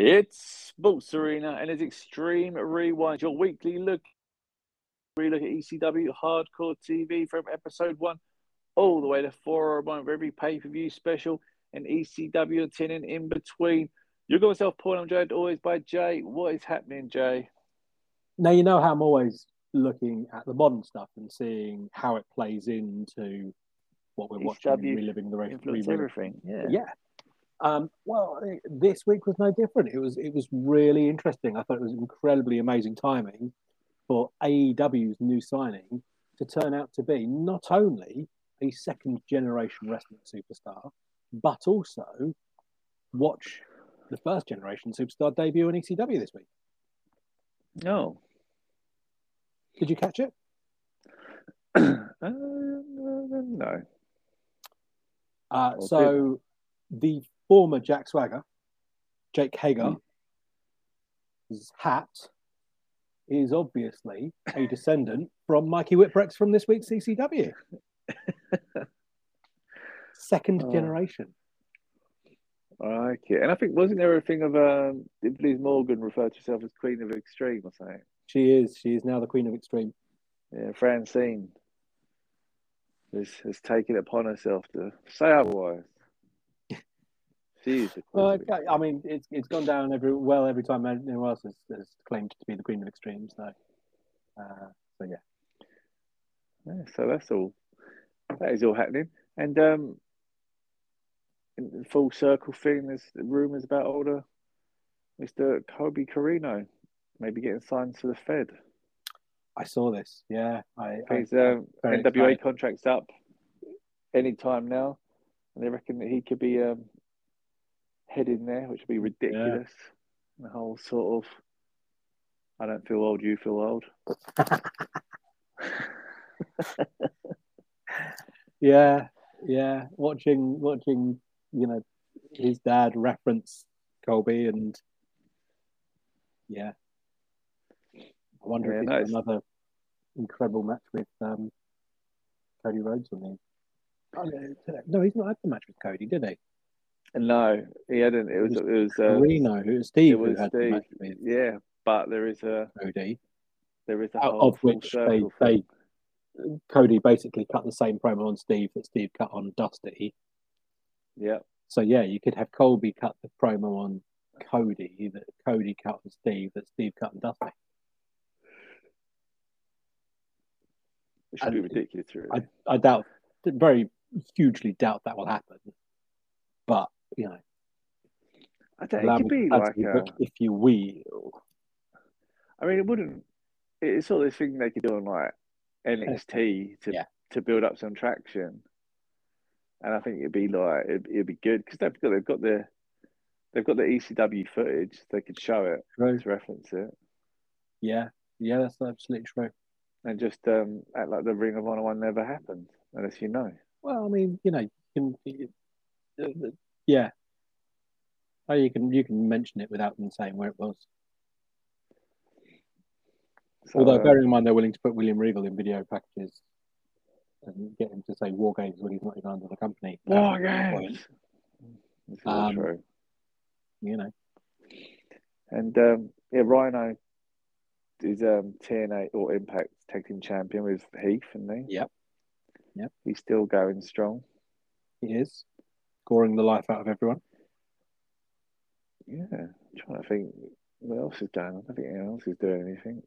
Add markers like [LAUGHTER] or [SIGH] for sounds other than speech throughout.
It's Sports Arena and it's Extreme Rewind, your weekly look, relook at ECW Hardcore TV from episode one all the way to four or one for every pay per view special and ECW 10 and in between. You've got myself, Paul. I'm joined always by Jay. What is happening, Jay? Now, you know how I'm always looking at the modern stuff and seeing how it plays into what we're watching, and reliving the race. Everything. Yeah. Yeah. Um, well, this week was no different. It was it was really interesting. I thought it was incredibly amazing timing for AEW's new signing to turn out to be not only a second generation wrestling superstar, but also watch the first generation superstar debut in ECW this week. No. Did you catch it? [CLEARS THROAT] uh, no. Uh, so the former Jack Swagger, Jake Hager, his hat is obviously a descendant from Mikey Whipwreck from this week's ECW. [LAUGHS] Second oh. generation. I like it. And I think, wasn't there a thing of um, did Liv Morgan refer to herself as Queen of Extreme or something? She is. She is now the Queen of Extreme. Yeah, Francine has, has taken it upon herself to say otherwise. She's well, I mean, it's it's gone down every well every time anyone else has, has claimed to be the Queen of Extreme. So, uh, so yeah. yeah. So that's all. That is all happening, and um, in full circle thing. There's rumours about older Mister Colby Corino maybe getting signed to the Fed. I saw this. Yeah, I, his um, NWA excited. contract's up any time now, and they reckon that he could be um, heading there, which would be ridiculous. Yeah. The whole sort of, I don't feel old, you feel old. [LAUGHS] [LAUGHS] yeah, yeah. Watching, watching, you know, his dad reference Colby, and yeah, I wonder yeah, if nice. another incredible match with um, Cody Rhodes on him. Oh, no, he's not had the match with Cody, did he? No, he hadn't. It was it was, it was uh, Reno. It was Steve. It was Steve. Yeah, but there is a Cody. There is a of which they, they Cody basically cut the same promo on Steve that Steve cut on Dusty. Yeah. So yeah, you could have Colby cut the promo on Cody that Cody cut on Steve that Steve cut on Dusty. It should and be ridiculous, really. I, I doubt, very hugely doubt that will happen. But you know, I don't. It could be like a, if you will. I mean, it wouldn't. It's sort of this thing they could do on like NXT to yeah. to build up some traction, and I think it'd be like it'd, it'd be good because they've got they've got the they've got the ECW footage. They could show it true. to reference it. Yeah, yeah, that's absolutely true and just um, act like the Ring of Honor one never happened, unless you know. Well, I mean, you know, you can, uh, yeah. Oh, you can you can mention it without them saying where it was. So, Although, uh, bearing in mind they're willing to put William Regal in video packages and get him to say War Games when he's not even under the company. War Games. Um, true. You know. And um, yeah, Rhino is um, TNA or Impact tag team champion with Heath, and not he? Yep. Yep. He's still going strong. He is. Scoring the life out of everyone. Yeah. I'm trying to think what else is going on. I don't think anyone else is doing anything.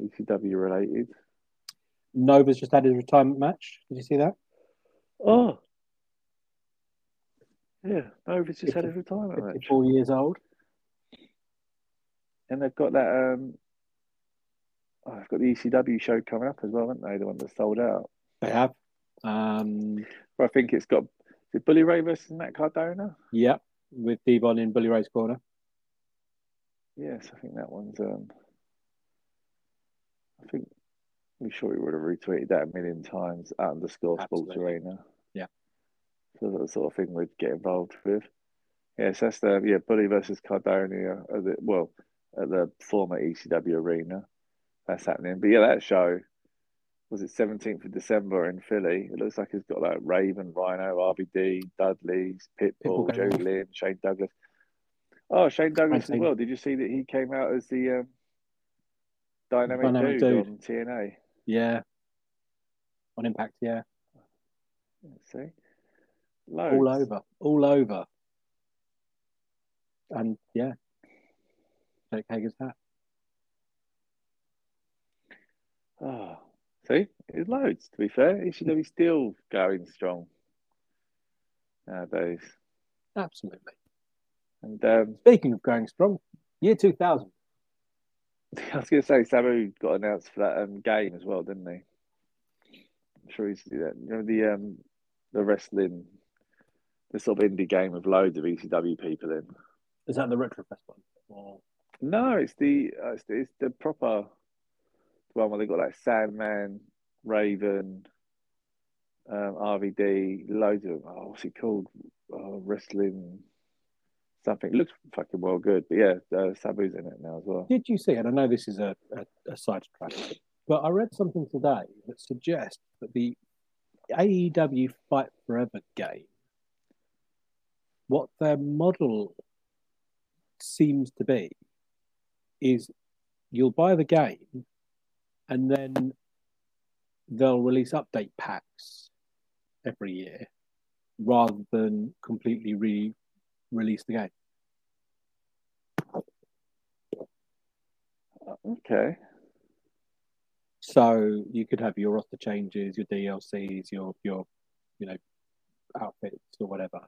ECW related. Nova's just had his retirement match. Did you see that? Oh. Yeah, Nova's just 50, had his retirement 54 match. Four years old. And they've got that um, oh, I've got the ECW show coming up as well, haven't they? The one that sold out. They have. Um, I think it's got is Bully Ray versus Matt Cardona. Yep, with Devon in Bully Ray's corner. Yes, I think that one's. Um, I think I'm sure we would have retweeted that a million times at underscore Absolutely. Sports Arena. Yeah, so that's the sort of thing we'd get involved with. Yes, that's the yeah Bully versus Cardona. At the, well, at the former ECW arena that's happening. But yeah, that show was it 17th of December in Philly. It looks like he's got like Raven, Rhino, RVD, Dudley, Pitbull, Joe Lynn, Shane Douglas. Oh, Shane Douglas as well. Did you see that he came out as the um, dynamic, Dynamic dude, dude. on TNA? Yeah. On Impact, yeah. Let's see, loads. All over. All over. And yeah. Jake Hager's hat. Oh, see, there's loads. To be fair, ECW is still going strong nowadays. Absolutely. And um, Speaking of going strong, year 2000. [LAUGHS] I was going to say, Sabu got announced for that um, game as well, didn't he? I'm sure he's you know the um, the wrestling, the sort of indie game with loads of ECW people in. Is that the Retrofest one? Or... No, it's the uh, it's, the it's the proper one where they got like Sandman, Raven, um, RVD, loads of them. Oh, what's it called? Oh, wrestling something. It looks fucking well good, but yeah, uh, Sabu's in it now as well. Did you see, and I know this is a, a, a sidetrack, but I read something today that suggests that the AEW Fight Forever game, what their model seems to be, is you'll buy the game and then they'll release update packs every year rather than completely re release the game. Okay. So you could have your roster changes, your DLCs, your your you know outfits or whatever.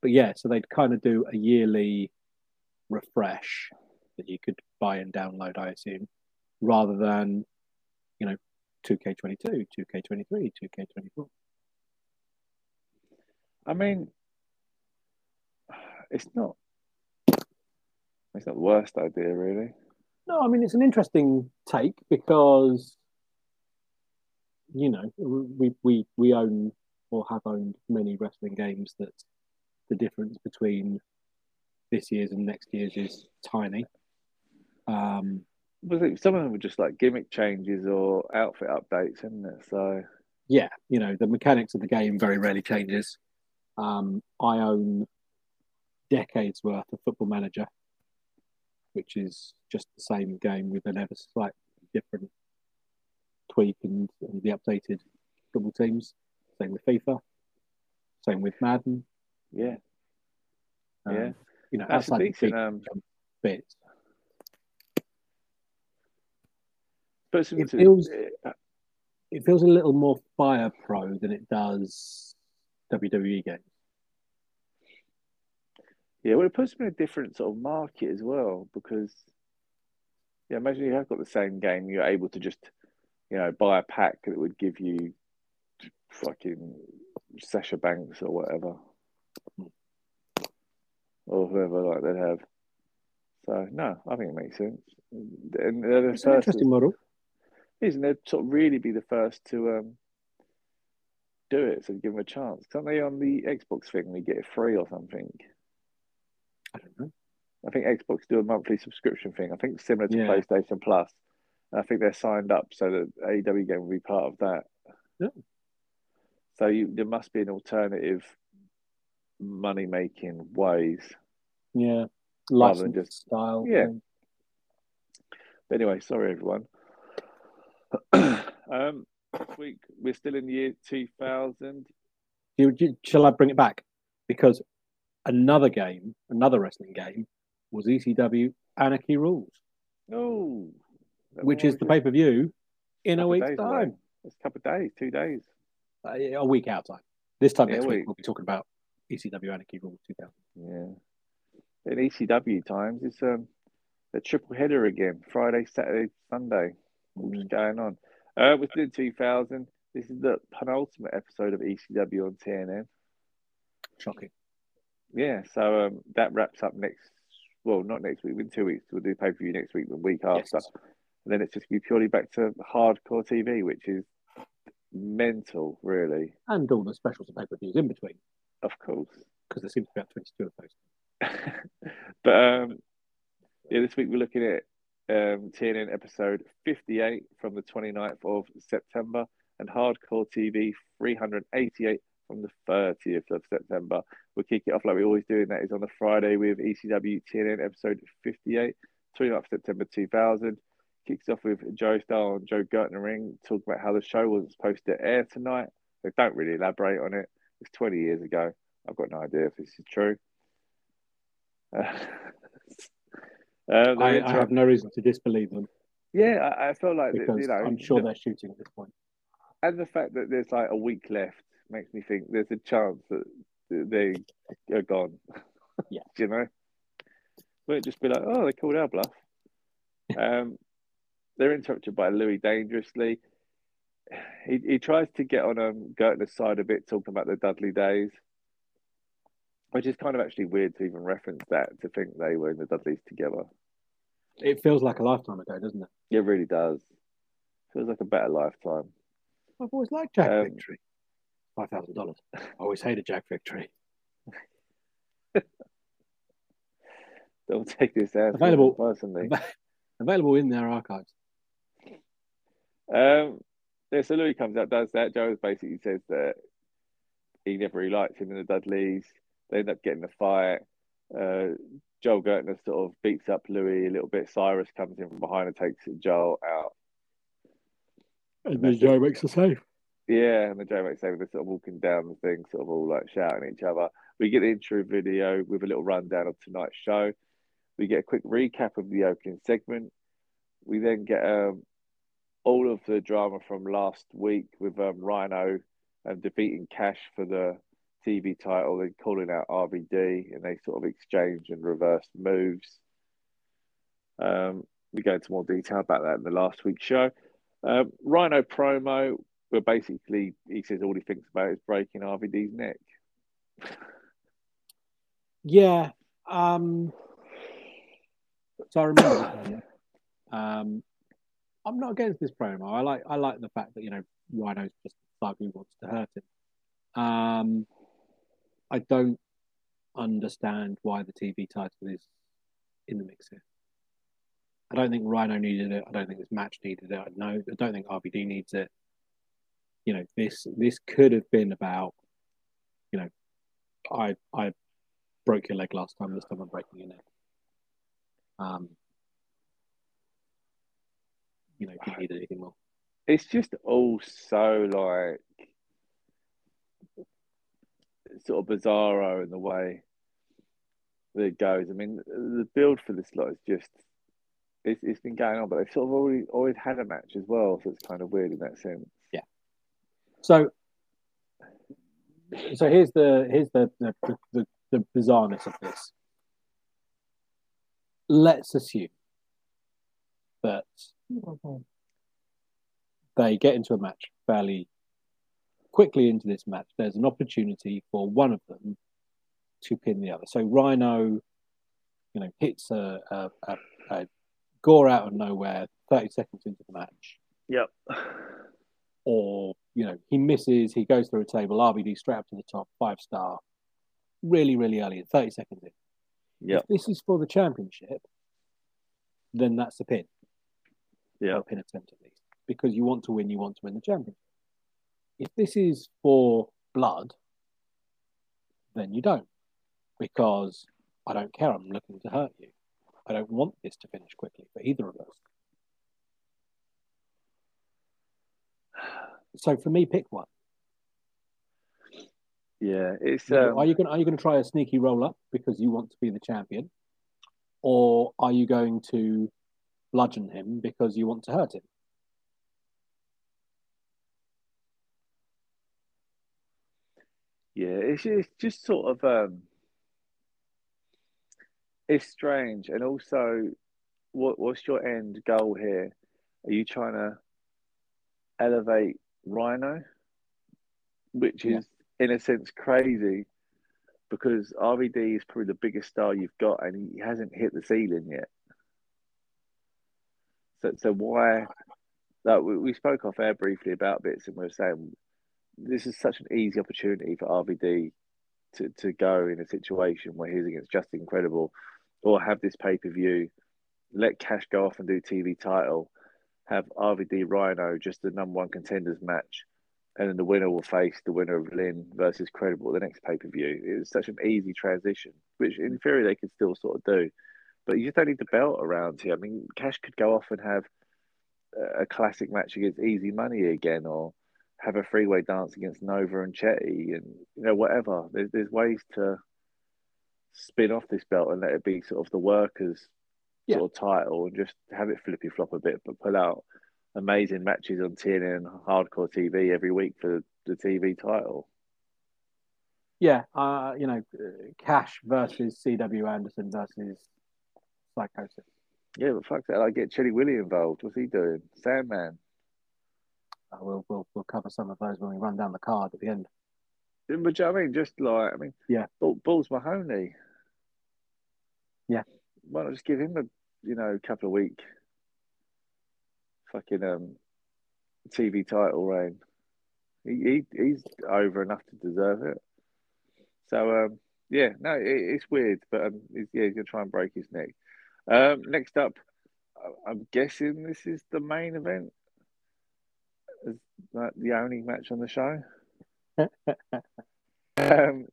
But yeah, so they'd kind of do a yearly refresh that you could buy and download, I assume, rather than you know 2K22, 2K23, 2K24. I mean, it's not. It's not the worst idea, really. No, I mean it's an interesting take because you know we we we own or have owned many wrestling games that the difference between this year's and next year's is tiny. Um, Was it some of them were just like gimmick changes or outfit updates, isn't it? So yeah, you know the mechanics of the game very rarely changes. Um, I own decades worth of Football Manager, which is just the same game with an ever slightly different tweak and, and the updated football teams. Same with FIFA. Same with Madden. yeah, Um, yeah, You know, that's outside the decent big um, bits. It feels- uh, It feels a little more Fire Pro than it does WWE games. Yeah, well, it puts them in a different sort of market as well because, yeah, imagine you have got the same game, you're able to just, you know, buy a pack that would give you fucking Sasha Banks or whatever, or whoever like they'd have. So no, I think it makes sense. And the It's an interesting model. Isn't they'd sort of really be the first to um do it, so give them a chance. Can't they on the Xbox thing? We get it free or something. I don't know. I think Xbox do a monthly subscription thing. I think similar to Yeah. PlayStation Plus. I think they're signed up so that AEW game will be part of that. Yeah. So you, there must be an alternative money making ways. Yeah. Rather than just- style. Yeah. thing. But anyway, sorry everyone. [CLEARS THROAT] um, week we're still in the year two thousand. Do you- do you- shall I bring it back? Because another game, another wrestling game, was ECW Anarchy Rules, Oh, which is the pay per view in a week's days away. time, It's a couple of days, two days. Uh, a week out time. This time Yeah, next week, week. we'll be talking about ECW Anarchy Rules 2000. Yeah. In ECW times, it's um a triple header again. Friday, Saturday, Sunday. What's going on? Uh, we're still in 2000. This is the penultimate episode of ECW on TNN. Shocking. Yeah, so um, that wraps up next. Well, not next week. In two weeks, we'll do pay per view next week. The week after, Yes. and then it's just be purely back to hardcore TV, which is mental, really. And all the specials and pay per views in between, Of course. because there seems to be about 22 of those. [LAUGHS] but um, yeah, this week we're looking at um, TNN episode 58 from the 29th of September and Hardcore TV 388 from the 30th of September. We'll kick it off like we always do, and that is on a Friday with ECW TNN episode 58, 29th September 2000. Kicks off with Joe Style and Joel Gertner Ring, talking about how the show wasn't supposed to air tonight. They don't really elaborate on it. It's 20 years ago. I've got no idea if this is true. Uh, [LAUGHS] uh, I, I, have no reason to disbelieve them. Yeah, I, I felt like because you know, I'm sure the, they're shooting at this point. And the fact that there's like a week left makes me think there's a chance that they are gone. Yeah, [LAUGHS] you know, won't just be like, oh, they called our bluff. um, they're interrupted by Louis dangerously. He he tries to get on um Gertner's side a bit, talking about the Dudley days, which is kind of actually weird to even reference that to think they were in the Dudleys together. It feels like a lifetime ago, doesn't it? It really does. Feels like a better lifetime. I've always liked Jack um, Victory. Five thousand dollars. I always hated Jack Victory. [LAUGHS] Don't take this as available personally. Available in their archives. Um, yeah, so Louis comes out, does that. Joe basically says that he never really liked him in the Dudleys. They end up getting the fight. Uh, Joel Gertner sort of beats up Louis a little bit. Cyrus comes in from behind and takes Joel out. And then Joe makes a save. Yeah, and the Joe makes a save. They're sort of walking down the thing, sort of all like shouting at each other. We get the intro video with a little rundown of tonight's show. We get a quick recap of the opening segment. We then get um, all of the drama from last week with um, Rhino um, defeating Cash for the TV title, then calling out RVD, and they sort of exchange and reverse moves. Um, we go into more detail about that in the last week's show. Um, Rhino promo, where basically he says all he thinks about is breaking RVD's neck. yeah. Um, so I remember. um, I'm not against this promo. I like I like the fact that you know Rhino's just like who wants to hurt him. Um, I don't understand why the TV title is in the mix here. I don't think Rhino needed it. I don't think this match needed it. I know. I don't think RVD needs it. You know, this this could have been about, you know, I I broke your leg last time. This time I'm breaking your neck. Um, you know, didn't need anything more. It's just all so like sort of bizarro in the way that it goes. I mean, the build for this lot is just it's, it's been going on, but they've sort of already always had a match as well, so it's kind of weird in that sense. Yeah. So, so here's the here's the the, the, the bizarreness of this. Let's assume that mm-hmm. they get into a match fairly quickly into this match. There's an opportunity for one of them to pin the other. So Rhino, you know, hits a, a, a, a Gore out of nowhere, 30 seconds into the match. Yep. Or, you know, he misses, he goes through a table, RVD straight up to the top, five star, really, really early, 30 seconds in. Yeah. If this is for the championship, then that's a pin. Yeah. A pin attempt at least. Because you want to win, you want to win the championship. If this is for blood, then you don't. Because I don't care, I'm looking to hurt you. I don't want this to finish quickly for either of us. So for me, pick one. Yeah, it's. Um... Are you going? Are you going to try a sneaky roll up because you want to be the champion, or are you going to bludgeon him because you want to hurt him? Yeah, it's, it's just sort of um, it's strange, and also, what what's your end goal here? Are you trying to elevate Rhino, which is yeah. in a sense crazy, because RVD is probably the biggest star you've got, and he hasn't hit the ceiling yet. So, so why? Like we, we spoke off air briefly about bits, and we were saying this is such an easy opportunity for RVD to, to go in a situation where he's against Justin Credible or have this pay per view, let Cash go off and do TV title, have RVD Rhino just the number one contenders match and then the winner will face the winner of Lynn versus Credible the next pay per view. It's such an easy transition, which in theory they could still sort of do, but you just don't need the belt around here. I mean, Cash could go off and have a classic match against Easy Money again, or have a freeway dance against Nova and Chetti, and you know whatever. There's there's ways to spin off this belt and let it be sort of the workers Yeah. sort of title and just have it flippy flop a bit, but pull out amazing matches on TNN and Hardcore TV every week for the TV title. Yeah, uh, you know, Cash versus C.W. Anderson versus Psychosis. Yeah, but fuck that. I get Chilly Willy involved. What's he doing? Sandman. Uh, we'll, we'll we'll cover some of those when we run down the card at the end. But you know I mean, just like I mean, Yeah. Bull, Balls Mahoney. Yeah. Why not just give him a you know couple of week fucking um TV title reign? He, he he's over enough to deserve it. So um yeah, no, it, it's weird, but um, he's, yeah, he's gonna try and break his neck. Um, next up, I'm guessing this is the main event. Is that the only match on the show? [LAUGHS] Um,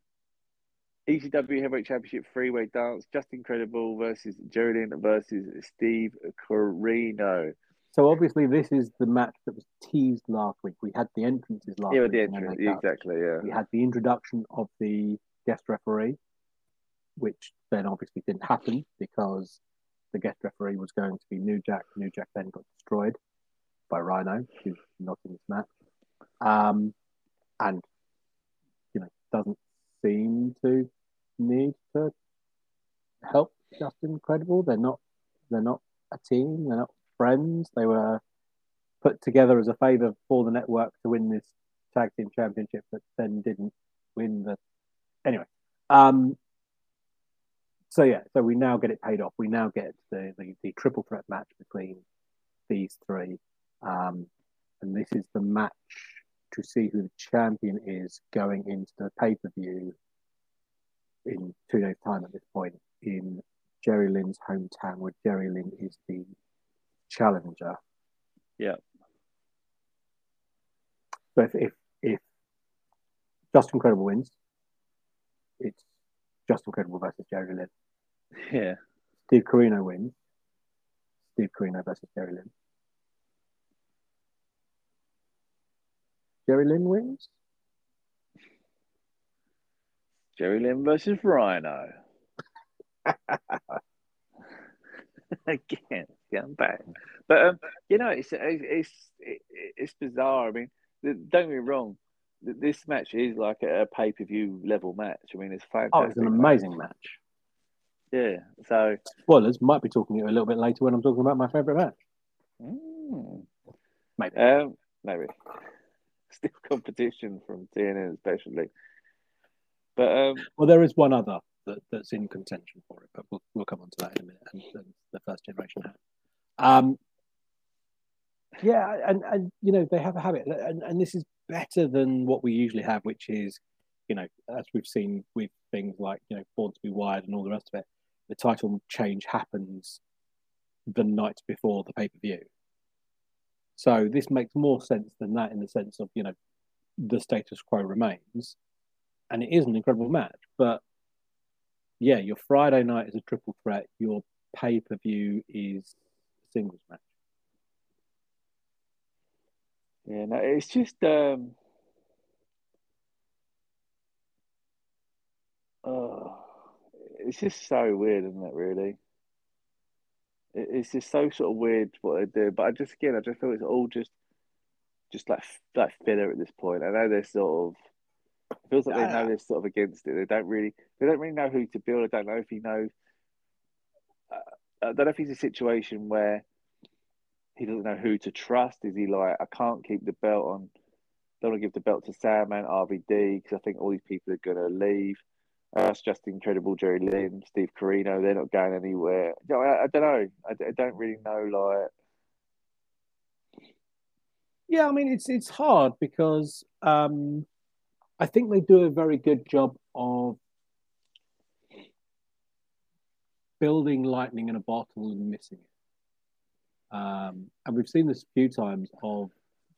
ECW Heavyweight Championship Freeway Dance, Justin Credible versus Lynn versus Steve Corino. So obviously, this is the match that was teased last week. We had the entrances last Yeah, week. the entrance, exactly, yeah. We had the introduction of the guest referee, which then obviously didn't happen because the guest referee was going to be New Jack. New Jack then got destroyed by Rhino, who's not in this match, um, and you know doesn't seem to need to help Justin Credible. They're not. They're not a team. They're not friends. They were put together as a favour for the network to win this tag team championship, but then didn't win the. Anyway, um, so yeah, so we now get it paid off. We now get the the, the triple threat match between these three, um, and this is the match to see who the champion is going into the pay per view in two days' time. At this point, in Jerry Lynn's hometown, where Jerry Lynn is the challenger. Yeah. So if if, if Justin Credible wins, it's Justin Credible versus Jerry Lynn. Yeah. Steve Corino wins. Steve Corino versus Jerry Lynn. Jerry Lynn wins. Jerry Lynn versus Rhino. [LAUGHS] Again, yeah, I'm back. But um, you know, it's it's it's it's bizarre. I mean, don't get me wrong. This match is like a pay per view level match. I mean, it's fantastic. Oh, it's an amazing match. Yeah. So, Spoilers. Might be talking to you a little bit later when I'm talking about my favourite match. mm, Maybe. um, maybe still [LAUGHS] competition from TNN especially. But um, Well, there is one other that, that's in contention for it, but we'll, we'll come on to that in a minute. And, and the first generation. Um, yeah, and, and you know they have a habit, and, and this is better than what we usually have, which is, you know, as we've seen with things like you know Born to Be Wired and all the rest of it, the title change happens the night before the pay per view. So this makes more sense than that in the sense of you know the status quo remains, and it is an incredible match. But yeah, your Friday night is a triple threat. Your pay per view is a singles match. yeah, no, it's just um, oh, it's just so weird, isn't it? Really, it's just so sort of weird what they do. But I just again, I just feel it's all just just like like filler at this point. I know they're sort of it feels like they know they're sort of against it. They don't really they don't really know who to build. I don't know if he knows. Uh, I don't know if he's a situation where he doesn't know who to trust. Is he like I can't keep the belt on? Don't want to give the belt to Sandman, RVD because I think all these people are going to leave. Uh, that's Justin Credible. Jerry Lynn, Steve Corino, they're not going anywhere. You know, I, I don't know. I, I don't really know. Like, Yeah, I mean it's it's hard because um, I think they do a very good job of building lightning in a bottle and missing it. Um, and we've seen this a few times of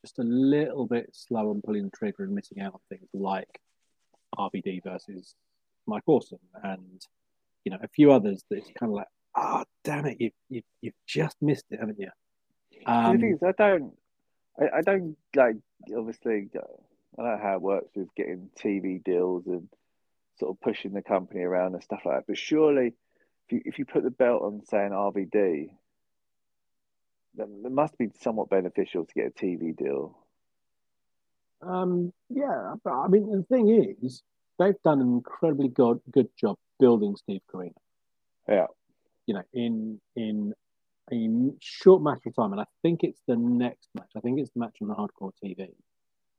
just a little bit slow on pulling the trigger and missing out on things like RVD versus Mike Awesome and you know a few others that it's kind of like, oh damn it, you you you've just missed it, haven't you? Um, the thing is, I don't, I, I don't like obviously. I don't know how it works with getting TV deals and sort of pushing the company around and stuff like that. But surely, if you if you put the belt on saying RVD, then it must be somewhat beneficial to get a TV deal. Um, yeah, but I mean the thing is, they've done an incredibly good good job building Steve Corino. Yeah, you know, in in a short match of time, and I think it's the next match. I think it's the match on the Hardcore TV.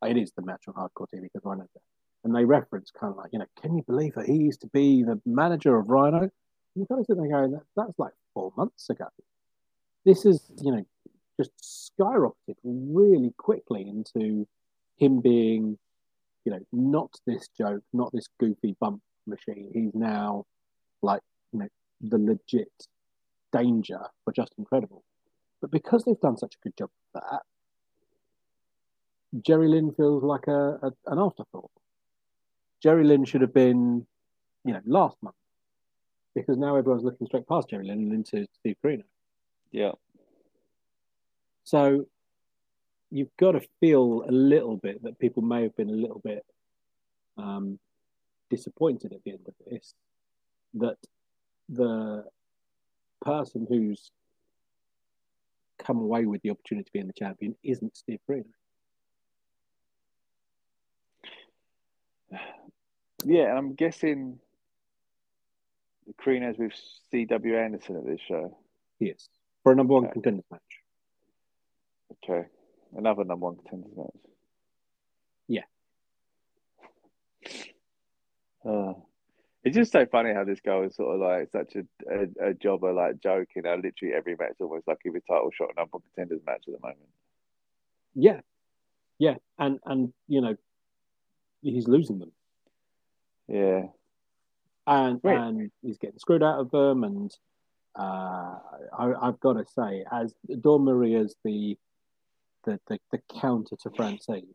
It is the match on Hardcore TV because Rhino's there and they reference kind of like, you know, can you believe that he used to be the manager of Rhino? And you kind of sit there going, that, that's like four months ago. This is, you know, just skyrocketed really quickly into him being, you know, not this joke, not this goofy bump machine. He's now like, you know, the legit danger for Justin Credible. But because they've done such a good job of that, Jerry Lynn feels like a, a an afterthought. Jerry Lynn should have been, you know, last month because now everyone's looking straight past Jerry Lynn and into Steve Corino. Yeah. So you've got to feel a little bit that people may have been a little bit um, disappointed at the end of this that the person who's come away with the opportunity of being the champion isn't Steve Corino. Yeah, and I'm guessing the Corino's with C.W. Anderson at this show. Yes, for a number one okay. contenders match. Okay, another number one contenders match. Yeah. Uh, it's just so funny how this guy is sort of like such a, a, a jobber, like joking. How literally every match almost like a title shot, number one contenders match at the moment. Yeah, yeah, and and you know, he's losing them. Yeah. And and he's getting screwed out of them. And uh, I, have got to say, as Dawn Marie is the, the the, the counter to Francine,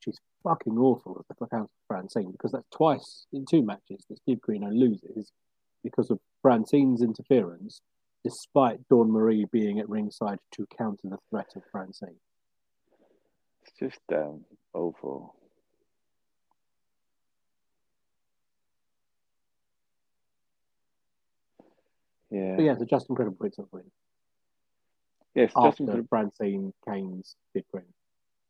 she's fucking awful as the counter to Francine because that's twice in two matches that Steve Corino loses because of Francine's interference, despite Dawn Marie being at ringside to counter the threat of Francine. It's just um, awful. Yeah. But yeah, so Justin Credible picks up win. Yes, After Justin Credible. Francine Kane's big win.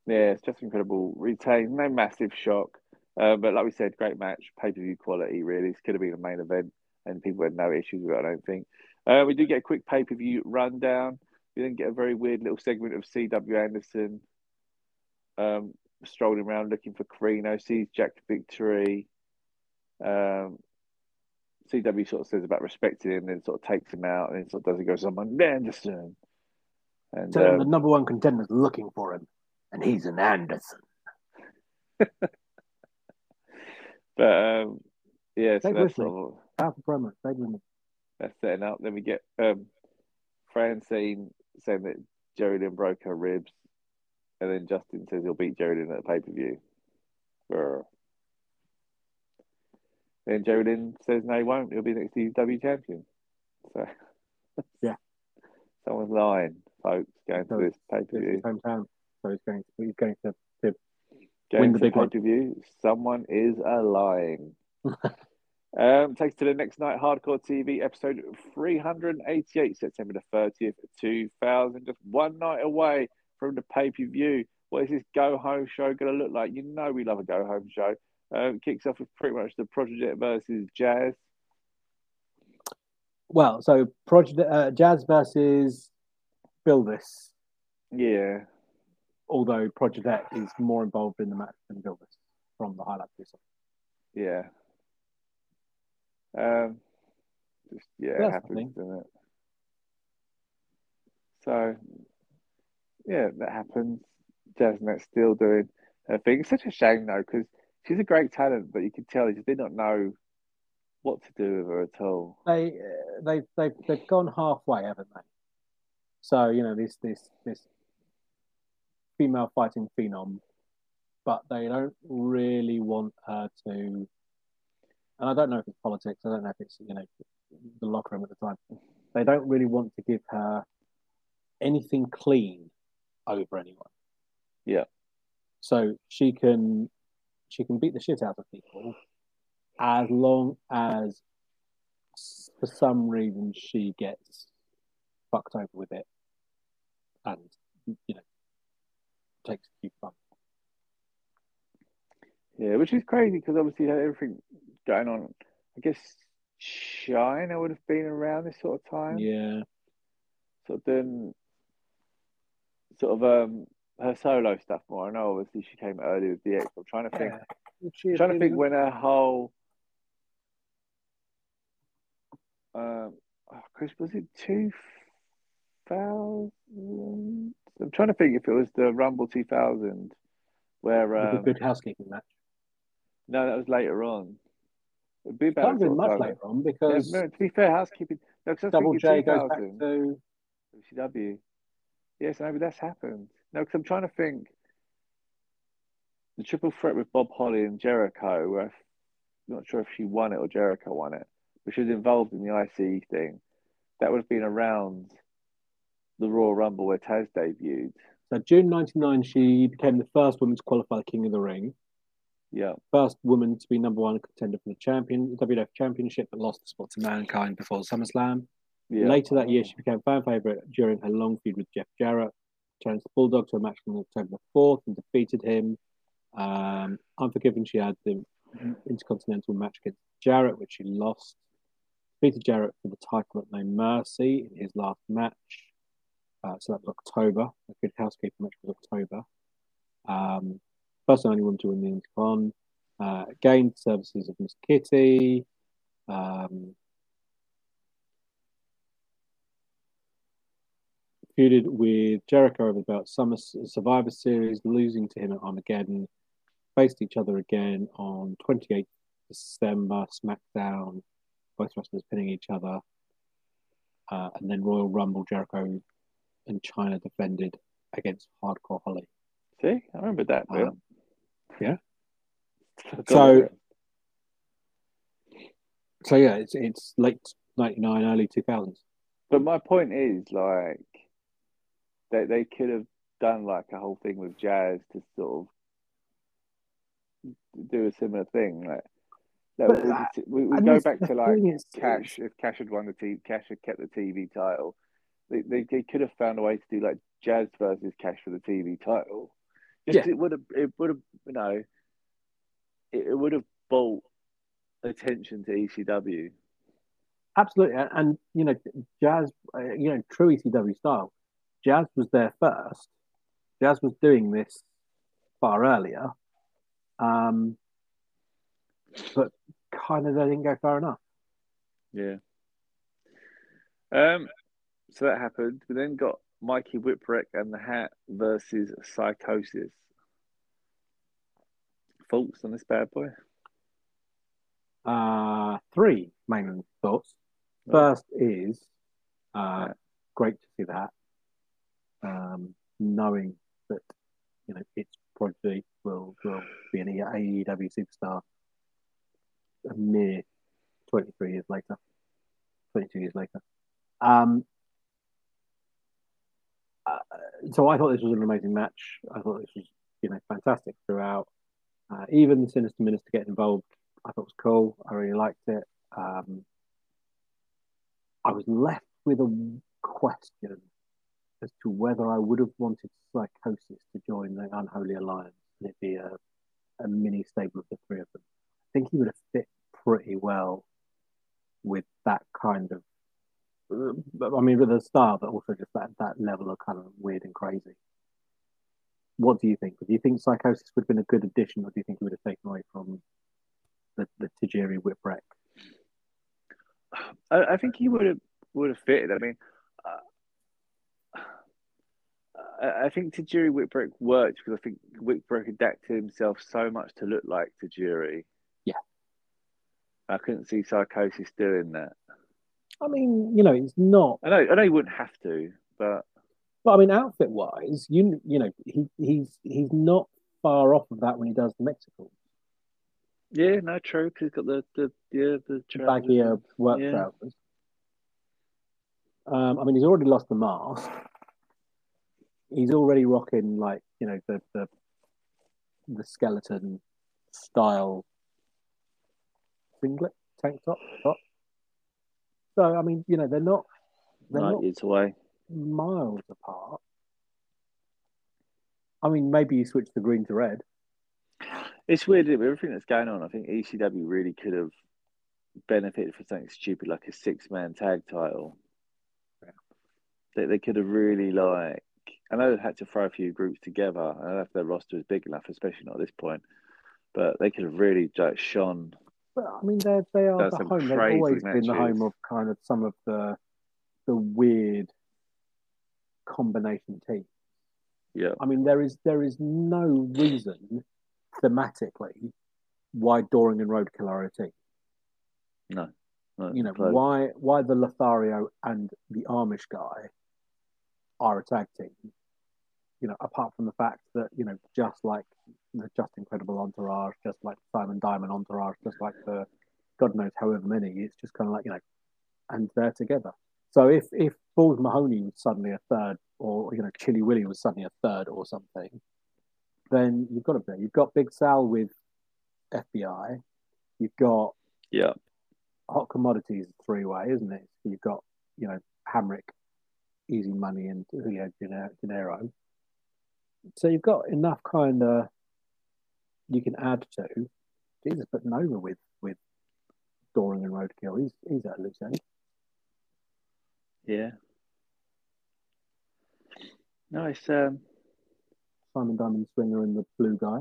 Yeah, it's just incredible. Retain, no massive shock. Uh, but like we said, great match, pay per view quality, really. This could have been a main event, and people had no issues with it, I don't think. Uh, we do get a quick pay per view rundown. We then get a very weird little segment of C.W. Anderson um, strolling around looking for Corino, sees Jack Victory. Um, CW sort of says about respecting him, then sort of takes him out, and then sort of does it go someone Anderson. And so um, the number one contender's looking for him, and he's an Anderson. [LAUGHS] but um, yeah, so that's sort of half a promo. That's setting up. Then we get um, Francine saying that Jerry Lynn broke her ribs, and then Justin says he'll beat Jerry Lynn at the pay per view. Then Joe Lynn says no, he won't. He'll be next to W champion. So [LAUGHS] yeah, someone's lying, folks. Going so to this pay per view. Hometown, so he's going. To, he's going to, to win the big pay per view. Someone is a lying. [LAUGHS] um, takes to the next night, Hardcore TV episode 388, September the 30th, 2000. Just one night away from the pay per view. What is this go home show going to look like? You know, we love a go home show. Um, kicks off with pretty much the Project versus Jazz. Well, so Project uh, Jazz versus Bilvis. Yeah. Although Project is more involved in the match than Bilvis from the highlight Yeah. Um, just yeah, it happens, doesn't it? So, yeah, that happens. Jasnet's still doing her thing. It's such a shame though, because she's a great talent, but you can tell they just did not know what to do with her at all. They uh, they they they've gone halfway, haven't they? So you know this this this female fighting phenom, but they don't really want her to. And I don't know if it's politics. I don't know if it's you know the locker room at the time. They don't really want to give her anything clean over anyone. Yeah. So she can she can beat the shit out of people as long as for some reason she gets fucked over with it and you know takes a few bumps. Yeah, which is crazy because obviously everything going on. I guess Chyna would have been around this sort of time. Yeah. So then, sort of um her solo stuff more. I know obviously she came early with DX. I'm trying to think. Yeah. trying to think when her whole um oh, Chris was it two thousand? I'm trying to think if it was the Rumble two thousand where um, a good housekeeping match. No, that was later on. It'd be about Can't be much time. later on Yeah, because no, to be fair, housekeeping. No, 'cause I was Double J goes back to WCW. Yes, maybe that's happened. No, because I'm trying to think. The triple threat with Bob Holly and Jericho, where I'm not sure if she won it or Jericho won it, but she was involved in the IC thing. That would have been around the Royal Rumble where Taz debuted. so June '99. She became the first woman to qualify the King of the Ring. Yeah, First woman to be number one contender for the champion WWF Championship, but lost the spot to Mankind before SummerSlam. yeah. Later that year, she became fan favorite during her long feud with Jeff Jarrett. Challenged the Bulldog to a match on October 4th and defeated him. Um, Unforgiven, she had the Intercontinental match against Jarrett, which she lost. Defeated Jarrett for the title at No Mercy in his last match. Uh, so that was October. A good housekeeping match was October. Um, first and only woman to win the Intercon. Uh, gained services of Miss Kitty. Um, feuded with Jericho over about Summer Survivor Series, losing to him at Armageddon. Faced each other again on 28th December, SmackDown. Both wrestlers pinning each other. Uh, and then Royal Rumble, Jericho and Chyna defended against Hardcore Holly. See, I remember that. Um, yeah. So- So yeah, it's it's late '99, early 2000s. But my point is, like, they they could have done like a whole thing with Jazz to sort of do a similar thing. Like, that we, we, go back to like Cash. If Cash had won the TV, Cash had kept the TV title. They, they they could have found a way to do like Jazz versus Cash for the TV title. Just Yeah. it would have it would have you know it, it would have brought attention to ECW. Absolutely, and, and you know, Jazz, uh, you know, true ECW style. Jazz was there first. Jazz was doing this far earlier, um, but kind of they didn't go far enough. Yeah. Um. So that happened. We then got Mikey Whipwreck and the Hat versus Psychosis. Thoughts on this bad boy? Uh, three main thoughts. First is uh, Yeah. great to see that, um, knowing that you know its prodigy will will be an AEW superstar a mere twenty three years later, twenty two years later. Um, uh, so I thought this was an amazing match. I thought this was you know fantastic throughout. Uh, even the Sinister Minister getting involved, I thought was cool. I really liked it. Um, I was left with a question as to whether I would have wanted Psychosis to join the Unholy Alliance and it be a, a mini stable of the three of them. I think he would have fit pretty well with that kind of, I mean, with the style, but also just that, that level of kind of weird and crazy. What do you think? Do you think Psychosis would have been a good addition, or do you think he would have taken away from the, the Tajiri Whipwreck? I, I think he would have would have fitted. I mean, uh, I, I think Tajiri Whipwreck worked because I think Whipwreck adapted himself so much to look like Tajiri. Yeah. I couldn't see Psychosis doing that. I mean, you know, it's not I know, I know he wouldn't have to, but But I mean, outfit wise, you you know, he he's he's not far off of that when he does the Mexico. Yeah, no, true. Cause he's got the the yeah the baggier work yeah. trousers. Um, I mean, he's already lost the mask. He's already rocking like you know the the the skeleton style singlet, tank top, top. So I mean, you know, they're not they're not years away, miles apart. I mean, maybe you switch the green to red. It's weird with everything that's going on. I think ECW really could have benefited from something stupid like a six man tag title. Yeah. They, they could have really like. I know they had to throw a few groups together. I don't know if their roster is big enough, especially not at this point. But they could have really like shone. But I mean, they they are the home. They've always matches. been the home of kind of some of the the weird combination teams. Yeah. I mean, there is there is no reason thematically why Doring and Roadkill are a team. No. no you know why why the Lothario and the Amish guy are a tag team. You know, apart from the fact that you know, just like the Justin Credible entourage, just like Simon Diamond entourage, just like the God knows however many, it's just kind of like you know, and they're together. So if if Balls Mahoney was suddenly a third, or you know, Chilly Willy was suddenly a third or something, then you've got to be. You've got Big Sal with FBI. You've got yeah, hot commodities three way, isn't it? You've got you know Hamrick, Easy Money, and Julio Dinero. So you've got enough kind of you can add to. Jesus, but Nova with with Doring and Roadkill, he's he's at loose end. Yeah. Nice. Um... Simon Diamond Swinger and the blue guy.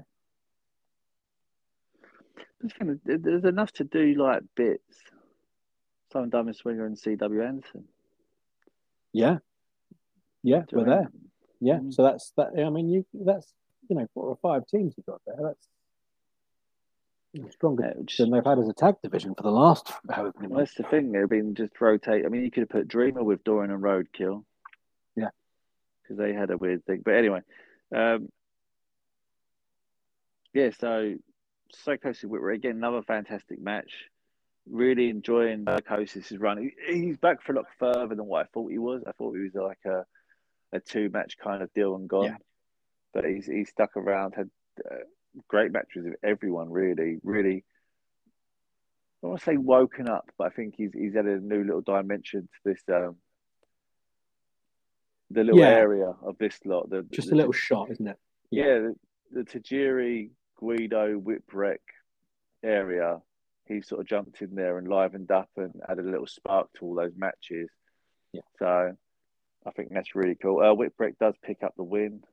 There's enough to do like bits. Simon Diamond Swinger and C.W. Anderson. Yeah. Yeah, we're there. Yeah. Mm-hmm. So that's that. I mean, you that's you know four or five teams you've got there. That's stronger than they've had as a tag division for the last however many months. That's the thing. They've been just rotate. I mean, you could have put Dreamer with Doring and Roadkill. Yeah, because they had a weird thing. But anyway, um, yeah. So Psicosis Whipwreck again, another fantastic match. Really enjoying Psicosis' run. he's back for a lot further than what I thought he was. I thought he was like a a two match kind of deal and gone. Yeah. But he's he's stuck around. Had uh, great matches with everyone. Really, really. I don't want to say woken up, but I think he's he's added a new little dimension to this um, the little yeah. area of this lot. The, Just the, a little shot, isn't it? Yeah, yeah the, the Tajiri, Guido, Whipwreck area. He sort of jumped in there and livened up and added a little spark to all those matches. Yeah. So I think that's really cool. Uh, Whipwreck does pick up the win.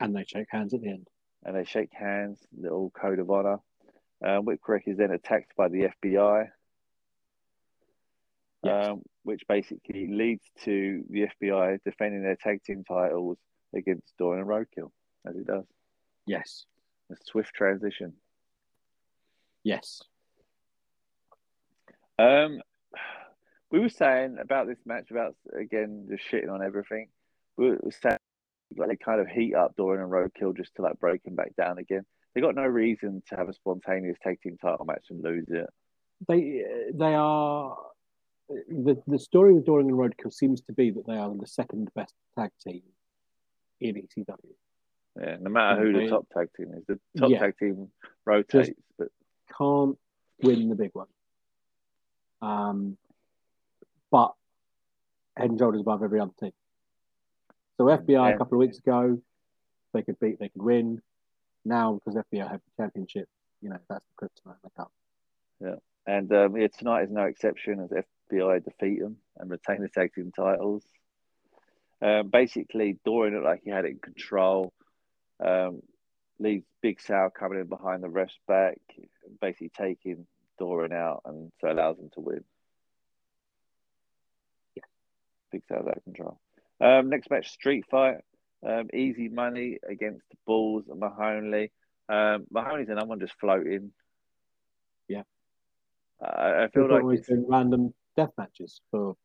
And they shake hands at the end and they shake hands, little code of honor. Uh, Whipwreck is then attacked by the FBI, yes. um, which basically leads to the FBI defending their tag team titles against Doring and Roadkill, as it does. Yes. A swift transition. Yes. Um, we were saying about this match about again just shitting on everything. We were saying like they kind of heat up Doring and Roadkill just to like break him back down again. They got no reason to have a spontaneous tag team title match and lose it. They they are the the story with Doring and Roadkill seems to be that they are the second best tag team in ECW. Yeah, no matter who the top tag team is, the top yeah, tag team rotates, but can't win the big one. Um, but head and shoulders above every other team. So FBI a couple of weeks ago, they could beat, they could win. Now because FBI have the championship, you know that's the kryptonite they come. Yeah, and um, yeah, tonight is no exception as FBI defeat them and retain the tag team titles. Um, basically, Doring looked like he had it in control. Um, leaves Big Sal coming in behind the ref's back, basically taking Doring out, and so allows him to win. Yeah. Big Sal's out of control. Um, next match, Street Fight. Um, easy money against Balls and Mahoney. Um, Mahoney's another one just floating. Yeah. Uh, I feel like it's been random death matches for.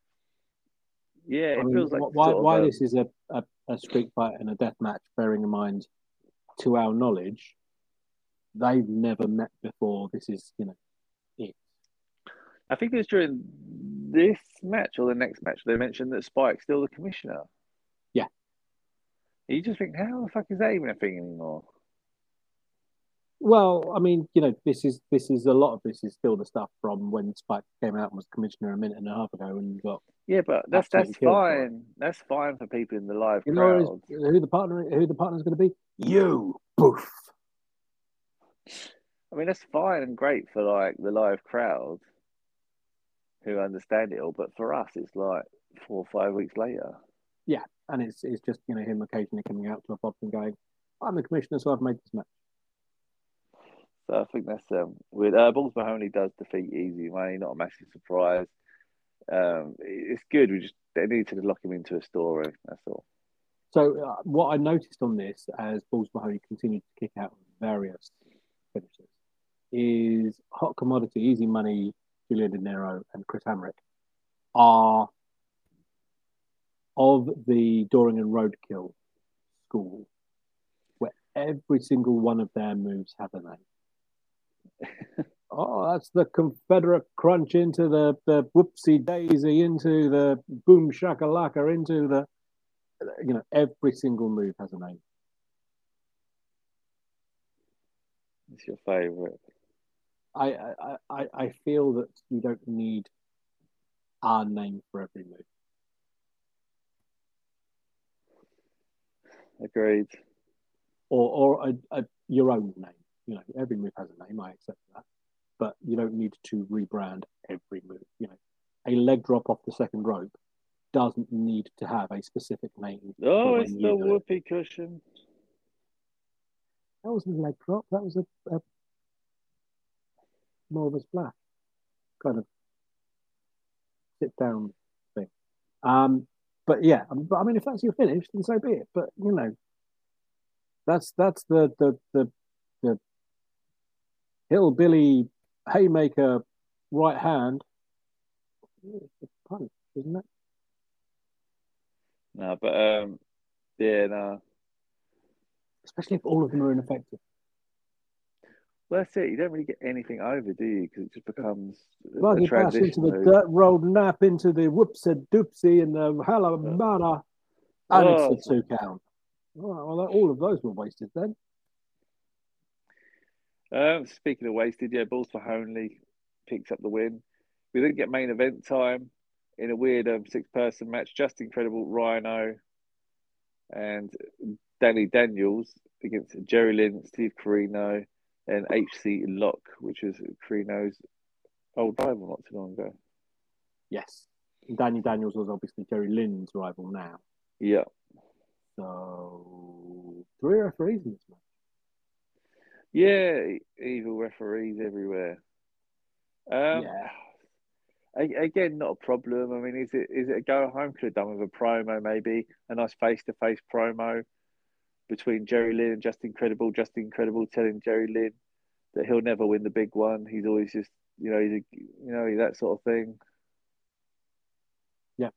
Yeah, it I mean, feels like why sort of why a- this is a, a, a street fight and a death match, bearing in mind, to our knowledge, they've never met before. This is, you know, it. I think it was during this match or the next match they mentioned that Spike's still the commissioner. Yeah. You just think, how the fuck is that even a thing anymore? Well, I mean, you know, this is this is a lot of this is still the stuff from when Spike came out and was commissioner a minute and a half ago, and got Yeah, but that's that's Absolutely killed for it. fine. That's fine for people in the live you know crowd. who the partner who the partner's going to be. You, poof. I mean, that's fine and great for like the live crowd who understand it all, but for us, it's like four or five weeks later. Yeah, and it's it's just you know him occasionally coming out to a pub and going, "I'm the commissioner, so I've made this match." So I think that's um weird. Uh, Balls Mahoney does defeat Easy Money, not a massive surprise. Um, it's good. We just they need to lock him into a story. That's all. So uh, what I noticed on this, as Balls Mahoney continued to kick out various finishes, is Hot Commodity, Easy Money, Julio Dinero, and Chris Hamrick are of the Doring and Roadkill school, where every single one of their moves have a name. [LAUGHS] oh, that's the Confederate crunch into the, the whoopsie daisy, into the boom shakalaka, into the you know, every single move has a name. It's your favourite. I, I, I, I feel that you don't need our name for every move. Agreed. Or, or a, a, your own name. You know, every move has a name. I accept that, but you don't need to rebrand every move. You know, a leg drop off the second rope doesn't need to have a specific name. Oh, it's the you whoopee cushion. That wasn't a leg drop. That was a, a more of a splash, kind of sit down thing. Um, but yeah, um, but I mean, if that's your finish, then so be it. But you know, that's that's the the the the hillbilly haymaker right hand. It's a punch, isn't it? No, but um, yeah, no. Especially if all of them are ineffective. Well, that's it. You don't really get anything over, do you? Because it just becomes a Buggy bash transition into the dirt road nap into the whoops whoopsie doopsie and the halamana, and Oh. it's a two count. Oh, well, all of those were wasted then. Um, speaking of wasted, yeah, Balls Mahoney picks up the win. We didn't get main event time in a weird um, six-person match. Justin Credible Rhino and Danny Daniels against Jerry Lynn, Steve Corino, and HC Lock, which was Corino's old rival not too long ago. Yes. Danny Daniels was obviously Jerry Lynn's rival now. Yeah, So three referees in this match. yeah, evil referees everywhere. Um, Yeah. A- Again, not a problem. I mean, is it is it a go home? Could have done with a promo, maybe a nice face to face promo between Jerry Lynn and Justin Credible. Justin Credible telling Jerry Lynn that he'll never win the big one. He's always just, you know, he's a, you know that sort of thing. Yeah.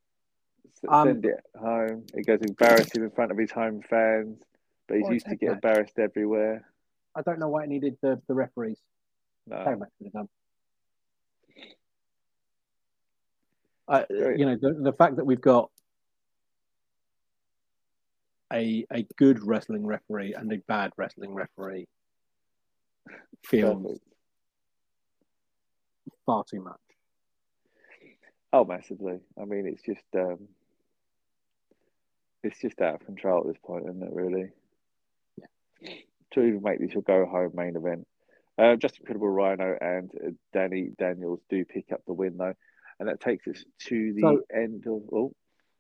S- Um, Send it home. It goes embarrass him in front of his home fans, but he's used to take get that. embarrassed everywhere. I don't know why it needed the, the referees. No. Tag match could have done. I, you know, the, the fact that we've got a a good wrestling referee and a bad wrestling referee feels Perfect. far too much. Oh, massively. I mean, it's just um, it's just out of control at this point, isn't it? Really. Yeah. To even make this your go home main event, uh, Justin Credible Rhino and Danny Daniels do pick up the win though, and that takes us to the So- end of. Oh,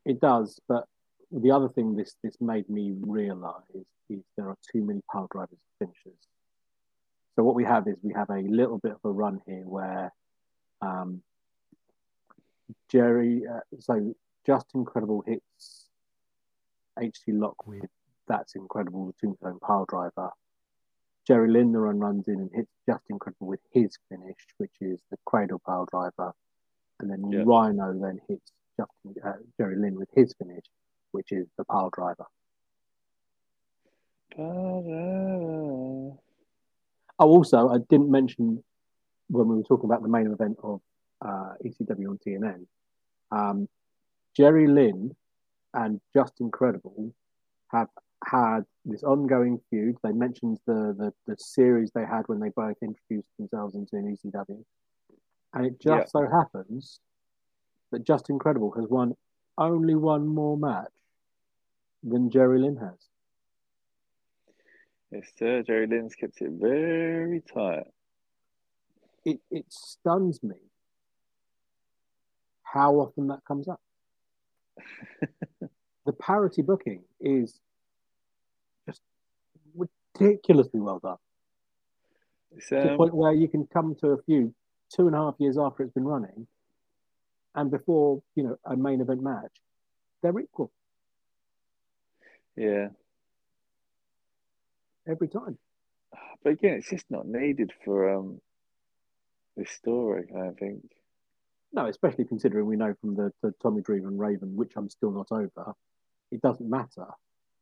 It does, but the other thing this this made me realise is there are too many pile drivers and finishers. So what we have is we have a little bit of a run here where um, Jerry, uh, so Justin Credible hits HC Lock with that's incredible the tombstone pile driver. Jerry Lynn the run runs in and hits Justin Credible with his finish, which is the cradle pile driver, and then Yeah. Rhino then hits Justin, uh, Jerry Lynn with his finish, which is the pile driver. Oh, also, I didn't mention when we were talking about the main event of uh, ECW on TNN. Um, Jerry Lynn and Justin Credible have had this ongoing feud. They mentioned the, the, the series they had when they both introduced themselves into an ECW. And it just yeah. so happens that Justin Credible has won only one more match than Jerry Lynn has. Yes, sir. Jerry Lynn's kept it very tight. It, it stuns me how often that comes up. [LAUGHS] the parity booking is just ridiculously well done. Um, to the um, point where you can come to a few two and a half years after it's been running, and before you know a main event match, they're equal. Yeah. Every time. But again, it's just not needed for um this story. I think. No, especially considering we know from the, the Tommy Dreamer and Raven, which I'm still not over, it doesn't matter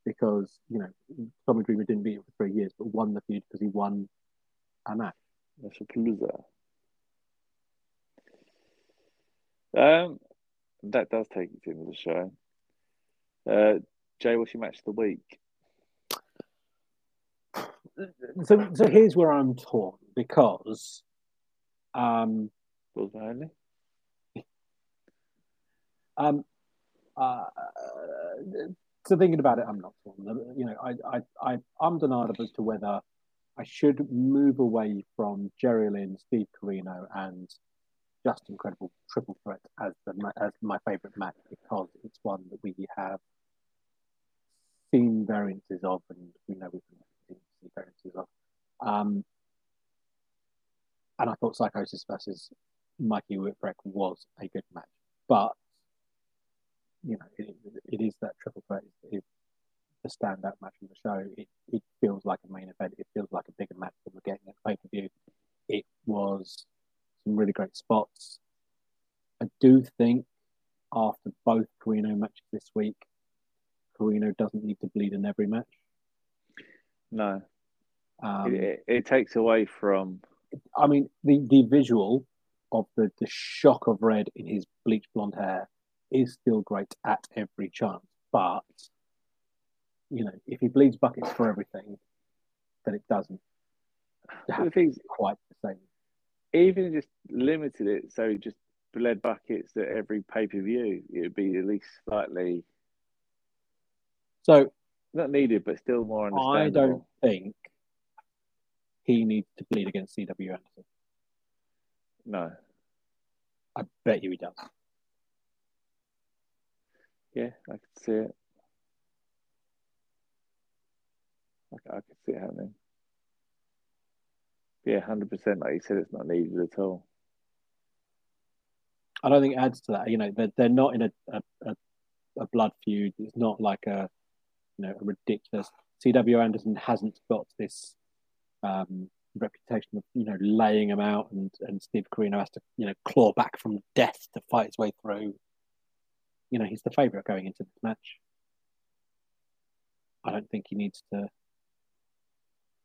because, you know, Tommy Dreamer didn't beat him for three years, but won the feud because he won a match. That's a loser. Um, that does take you to the end of the show. Uh, Jay, what's your match of the week? So, so here's where I'm torn because um. Um, uh, so thinking about it, I'm not torn. You know, I, I, I, I'm denied as to whether I should move away from Jerry Lynn, Steve Corino, and Justin Credible Triple Threat as the as my favorite match because it's one that we have seen variances of, and we know we've seen variances of. Um, and I thought Psicosis versus Mikey Whipwreck was a good match, but you know, it, it is that triple threat is the standout match of the show. It, it feels like a main event. It feels like a bigger match than we're getting at pay per view. It was some really great spots. I do think after both Corino matches this week, Corino doesn't need to bleed in every match. No. Um, it, it, takes away from. I mean, the, the visual of the, the shock of red in his bleached blonde hair is still great at every chance. But you know, if he bleeds buckets for everything, then it doesn't the quite the same. Even just limited it, so he just bled buckets at every pay per view, it would be at least slightly. So not needed, but still more understandable. I don't think he needs to bleed against CW Anderson. No. I bet you he does. Yeah, I could see it. I, I could see it happening. Yeah, hundred percent. Like you said, it's not needed at all. I don't think it adds to that. You know, they're they're not in a, a, a blood feud. It's not like a you know ridiculous. CW Anderson hasn't got this um, reputation of you know laying him out, and and Steve Corino has to you know claw back from death to fight his way through you know, he's the favourite going into this match. I don't think he needs to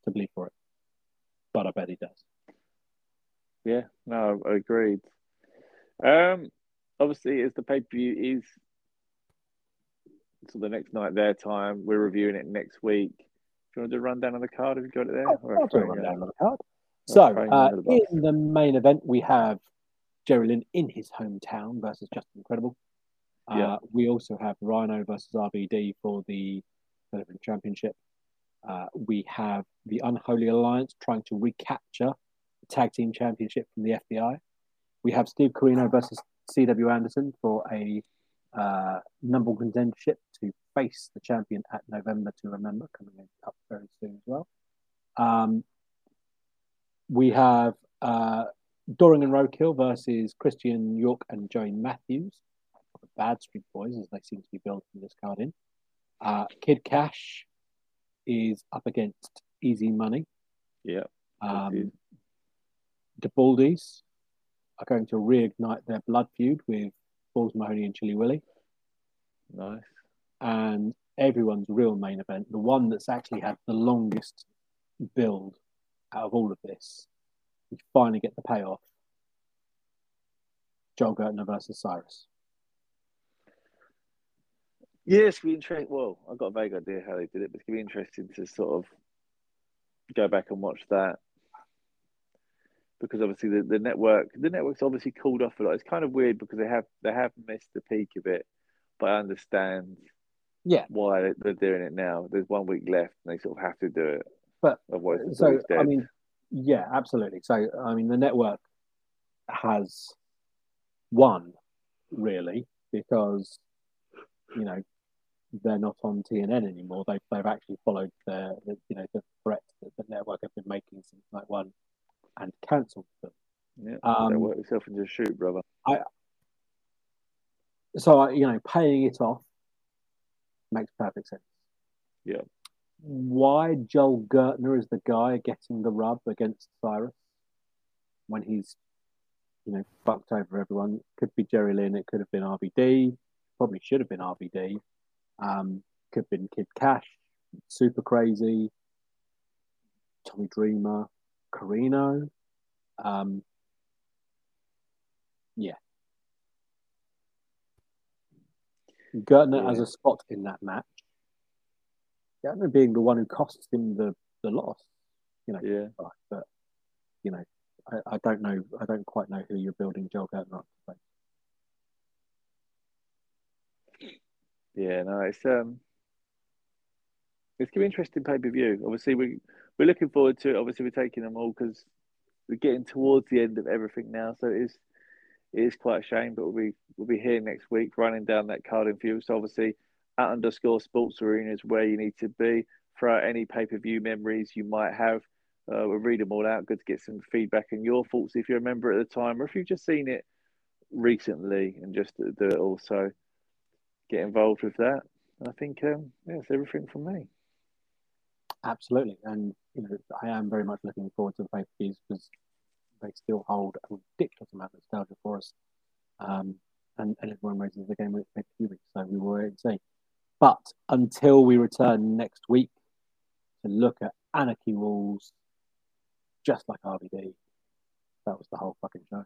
to bleed for it, but I bet he does. Yeah, no, I agreed. Um, obviously, as the pay per view is so the next night their time, we're reviewing it next week. Do you want to do a rundown on the card? Have you got it there? I'll, I'll do a rundown on the card. So, uh, in the main event, we have Jerry Lynn in his hometown versus Justin Credible. Yeah. Uh, we also have Rhino versus RVD for the Relevant Championship. Uh, we have the Unholy Alliance trying to recapture the Tag Team Championship from the FBI. We have Steve Corino versus CW Anderson for a uh, number one contendership to face the champion at November to Remember, coming up very soon as well. Um, we have uh, Doring and Roadkill versus Christian York and Joey Matthews the Bad Street Boys, as they seem to be building this card in. Uh, Kid Cash is up against Easy Money. Yeah. Um, the Baldies are going to reignite their blood feud with Balls Mahoney and Chilly Willy. Nice. And everyone's real main event, the one that's actually had the longest build out of all of this, we finally get the payoff. Joel Gertner versus Cyrus. Yeah, it's be interesting. Well, I've got a vague idea how they did it, but it's gonna be interesting to sort of go back and watch that because obviously the, the network the network's obviously cooled off a lot. It's kind of weird because they have they have missed the peak of it, but I understand yeah why they're doing it now. There's one week left and they sort of have to do it. But otherwise, so. I mean, yeah, absolutely. So I mean, the network has won really because you know they're not on TNN anymore. They've they've actually followed the, the you know the threats that the network have been making since night one and cancelled them. yeah, um, don't work yourself into a shoot, brother. So I- you know, paying it off makes perfect sense. Yeah. Why Joel Gertner is the guy getting the rub against Cyrus when he's, you know, fucked over everyone? Could be Jerry Lynn. It could have been RVD. Probably should have been RVD. Um, could have been Kid Cash. Super crazy. Tommy Dreamer. Corino. Um, yeah. Gertner Yeah. as a spot in that match. Gertner being the one who costs him the, the loss, you know. Yeah. but you know, I, I don't know. I don't quite know who you're building Joel Gertner up to. play. Yeah, no, it's um, it's gonna be interesting pay per view. Obviously, we we're looking forward to it. Obviously, we're taking them all because we're getting towards the end of everything now. So it is it is quite a shame, but we'll be we'll be here next week running down that card in view. So obviously, at underscore Sports Arena is where you need to be. Out any pay per view memories you might have. Uh, we'll read them all out. Good to get some feedback and your thoughts if you remember at the time, or if you've just seen it recently and just do it all. So get involved with that. I think um, yeah, that's everything from me. Absolutely, and you know, I am very much looking forward to the pay per views because they still hold a ridiculous amount of nostalgia for us. Um, and, and everyone raises the game with pay per view week, so we will wait and see. But until we return next week to look at Anarchy Rulz, just like RVD, that was the whole fucking show.